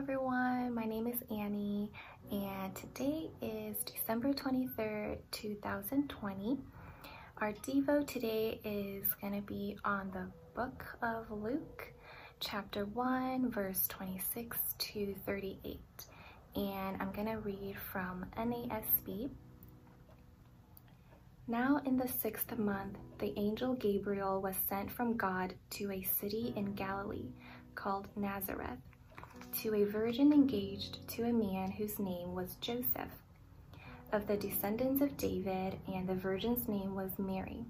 Everyone, my name is Annie and today is December 23rd, 2020. Our Devo today is going to be on the book of Luke, chapter 1, verse 26 to 38. And I'm going to read from NASB. Now in the sixth month, the angel Gabriel was sent from God to a city in Galilee called Nazareth to a virgin engaged to a man whose name was Joseph, of the descendants of David, and the virgin's name was Mary.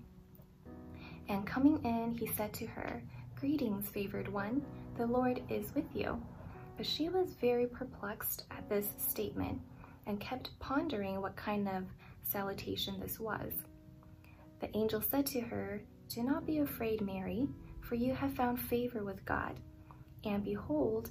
And coming in, he said to her, Greetings, favored one, the Lord is with you. But she was very perplexed at this statement and kept pondering what kind of salutation this was. The angel said to her, Do not be afraid, Mary, for you have found favor with God. And behold,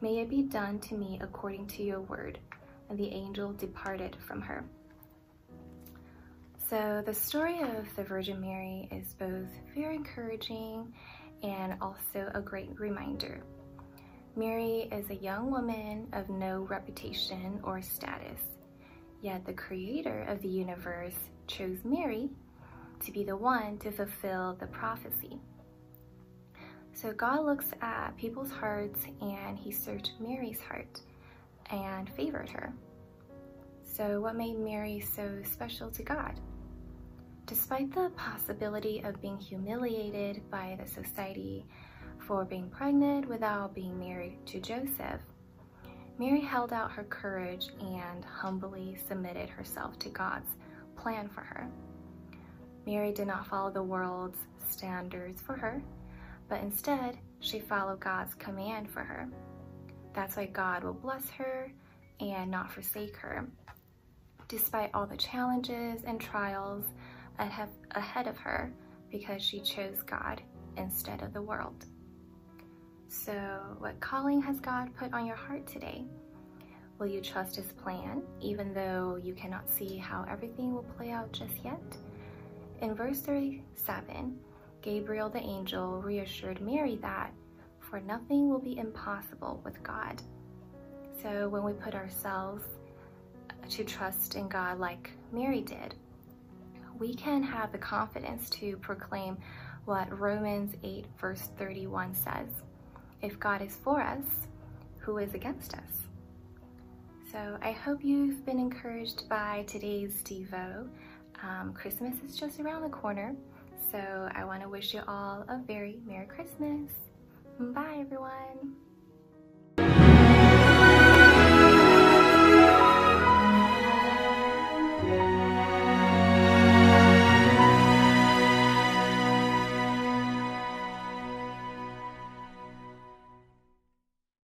may it be done to me according to your word. And the angel departed from her. So the story of the Virgin Mary is both very encouraging and also a great reminder. Mary is a young woman of no reputation or status, yet the creator of the universe chose Mary to be the one to fulfill the prophecy. So God looks at people's hearts and he searched Mary's heart and favored her. So what made Mary so special to God? Despite the possibility of being humiliated by the society for being pregnant without being married to Joseph, Mary held out her courage and humbly submitted herself to God's plan for her. Mary did not follow the world's standards for her, but instead she followed God's command for her. That's why God will bless her and not forsake her, despite all the challenges and trials ahead of her because she chose God instead of the world. So what calling has God put on your heart today? Will you trust his plan even though you cannot see how everything will play out just yet? In verse 37, Gabriel the angel reassured Mary that for nothing will be impossible with God. So when we put ourselves to trust in God like Mary did, we can have the confidence to proclaim what Romans 8 verse 31 says. If God is for us, who is against us? So I hope you've been encouraged by today's Devo. Um, Christmas is just around the corner. So I want to wish you all a very Merry Christmas. Bye everyone.